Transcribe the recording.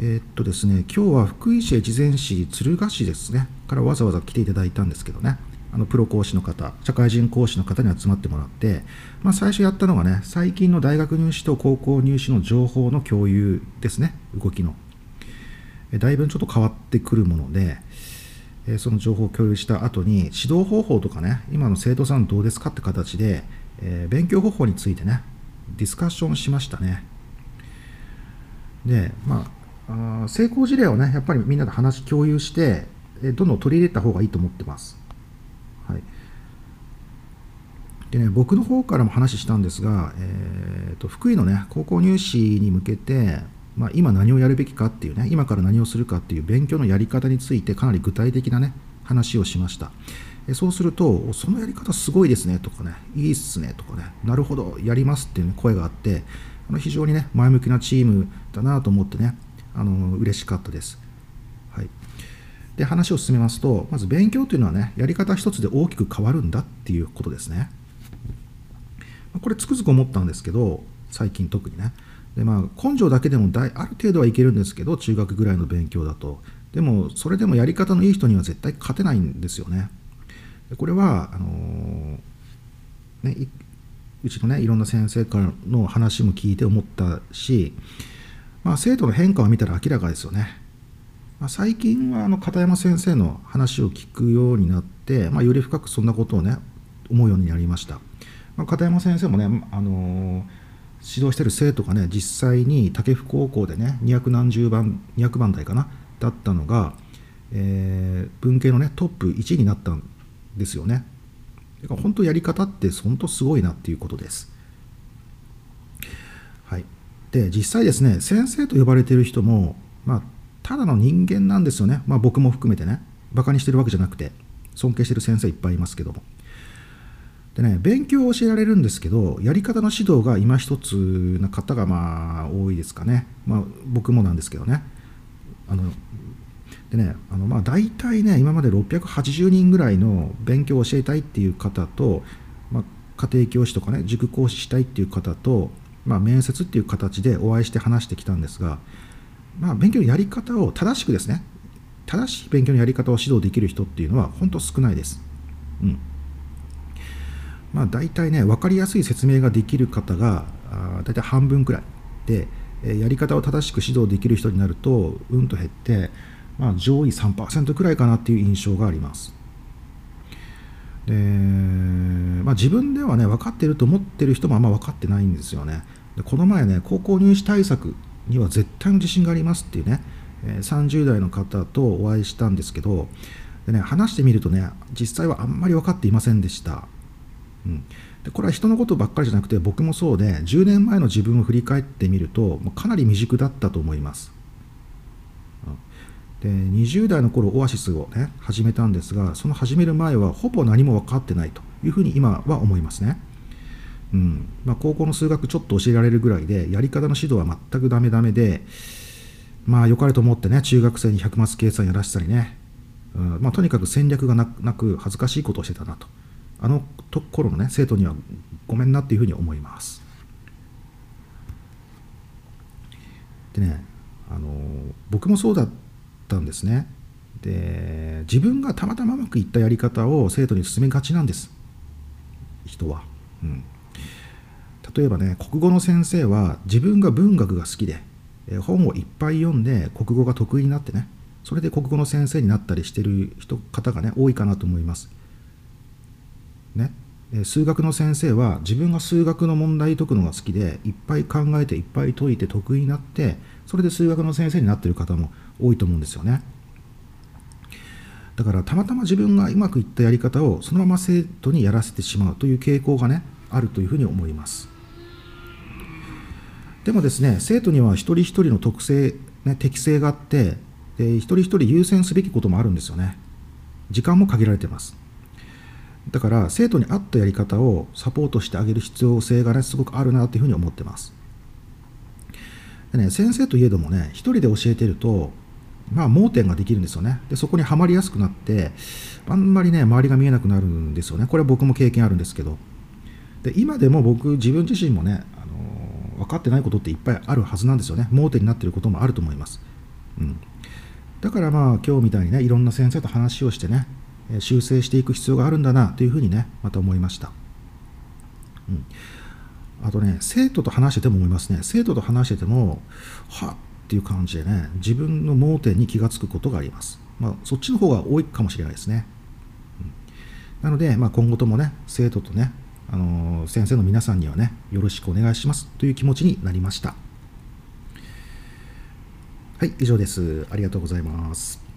えー、っとですね、今日は福井市越前市敦賀市ですね、からわざわざ来ていただいたんですけどね、あのプロ講師の方、社会人講師の方に集まってもらって、まあ、最初やったのがね、最近の大学入試と高校入試の情報の共有ですね、動きの。だいぶちょっと変わってくるもので、その情報を共有した後に、指導方法とかね、今の生徒さんどうですかって形で、えー、勉強方法についてね、ディスカッションしましたね。で、まあ、あ成功事例をね、やっぱりみんなで話共有して、えどんどん取り入れた方がいいと思ってます。はい。でね、僕の方からも話したんですが、えーと、福井のね、高校入試に向けて、まあ、今何をやるべきかっていうね、今から何をするかっていう勉強のやり方についてかなり具体的なね、話をしました。えそうすると、そのやり方すごいですねとかね、いいっすねとかね、なるほど、やりますっていう、ね、声があって、あの非常にね、前向きなチームだなと思ってね、あの嬉しかったです。はい、で話を進めますとまず勉強というのはねやり方一つで大きく変わるんだっていうことですね。これつくづく思ったんですけど最近特にね。でまあ、根性だけでもある程度はいけるんですけど中学ぐらいの勉強だとでもそれでもやり方のいい人には絶対勝てないんですよね。これはあのー、ね、うちのねいろんな先生からの話も聞いて思ったしまあ、生徒の変化を見たら明らかですよね。まあ、最近はあの片山先生の話を聞くようになって、まあ、より深くそんなことをね思うようになりました。まあ、片山先生もね、あのー、指導してる生徒がね実際に武府高校でね200何十番200番台かなだったのが、えー、文系のねトップ1位になったんですよね。だから本当やり方って本当すごいなっていうことです。で実際ですね先生と呼ばれている人も、まあ、ただの人間なんですよね、まあ、僕も含めてねバカにしてるわけじゃなくて尊敬してる先生いっぱいいますけども。でね勉強を教えられるんですけどやり方の指導が今一つな方がまあ多いですかね、まあ、僕もなんですけどね。あのでねあのまあ大体ね今まで680人ぐらいの勉強を教えたいっていう方と、まあ、家庭教師とかね塾講師したいっていう方とまあ、面接っていう形でお会いして話してきたんですが、まあ、勉強のやり方を正しくですね正しい勉強のやり方を指導できる人っていうのは本当少ないです。うんまあ、大体ね分かりやすい説明ができる方があ大体半分くらいで、やり方を正しく指導できる人になるとうんと減って、まあ、上位3%くらいかなっていう印象があります。でまあ、自分ではね分かってると思ってる人もあんま分かってないんですよね。でこの前ね高校入試対策には絶対の自信がありますっていうね、え30代の方とお会いしたんですけどで、ね、話してみるとね実際はあんまり分かっていませんでした、うん、でこれは人のことばっかりじゃなくて僕もそうで10年前の自分を振り返ってみるともうかなり未熟だったと思います。で20代の頃オアシスをね始めたんですがその始める前はほぼ何も分かってないというふうに今は思いますね。うん。まあ、高校の数学ちょっと教えられるぐらいでやり方の指導は全くダメダメでまあ良かれと思ってね中学生に100マス計算やらせたりね、うん。まあ、とにかく戦略がなく恥ずかしいことをしてたなと。あのところのね生徒にはごめんなっていうふうに思います。でねあの僕もそうだったんですね。で自分がたまたまうまくいったやり方を生徒に進めがちなんです。人は、うん、例えばね国語の先生は自分が文学が好きで本をいっぱい読んで国語が得意になってねそれで国語の先生になったりしてる人方がね多いかなと思います。ね、数学の先生は自分が数学の問題解くのが好きでいっぱい考えていっぱい解いて得意になってそれで数学の先生になってる方も多いと思うんですよね。だからたまたま自分がうまくいったやり方をそのまま生徒にやらせてしまうという傾向がねあるというふうに思います。でもですね生徒には一人一人の特性、ね、適性があってで一人一人優先すべきこともあるんですよね。時間も限られてます。だから生徒に合ったやり方をサポートしてあげる必要性がねすごくあるなというふうに思ってます。でね先生といえどもね一人で教えてるとまあ盲点ができるんですよね。でそこにはまりやすくなってあんまりね周りが見えなくなるんですよね。これは僕も経験あるんですけど。で今でも僕自分自身もねかってないことっていっぱいあるはずなんですよね。盲点になってることもあると思います。うん、だからまあ今日みたいにねいろんな先生と話をしてね修正していく必要があるんだなというふうにねまた思いました、うん、あとね生徒と話してても思いますね。生徒と話しててもはっっていう感じでね自分の盲点に気がつくことがあります。まあそっちの方が多いかもしれないですね、うん、なので、まあ、今後ともね生徒とねあの、先生の皆さんにはねよろしくお願いします。という気持ちになりました。はい以上です。ありがとうございます。